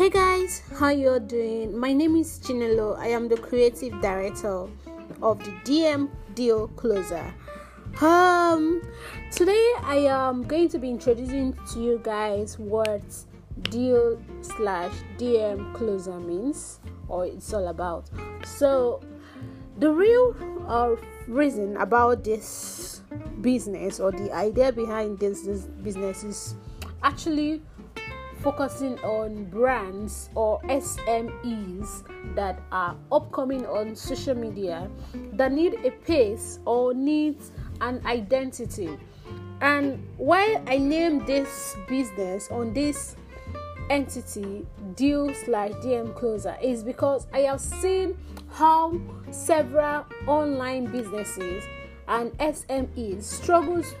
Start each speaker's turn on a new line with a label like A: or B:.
A: Hey guys, how are you doing? My name is Chinelo. I am the creative director of the DM Deal Closer. Um, today I am going to be introducing to you guys what deal slash DM closer means or it's all about. So, the real uh, reason about this business or the idea behind this, this business is actually focusing on brands or SMEs that are upcoming on social media that need a pace or needs an identity. And why I name this business on this entity deal slash DM closer is because I have seen how several online businesses and SMEs struggles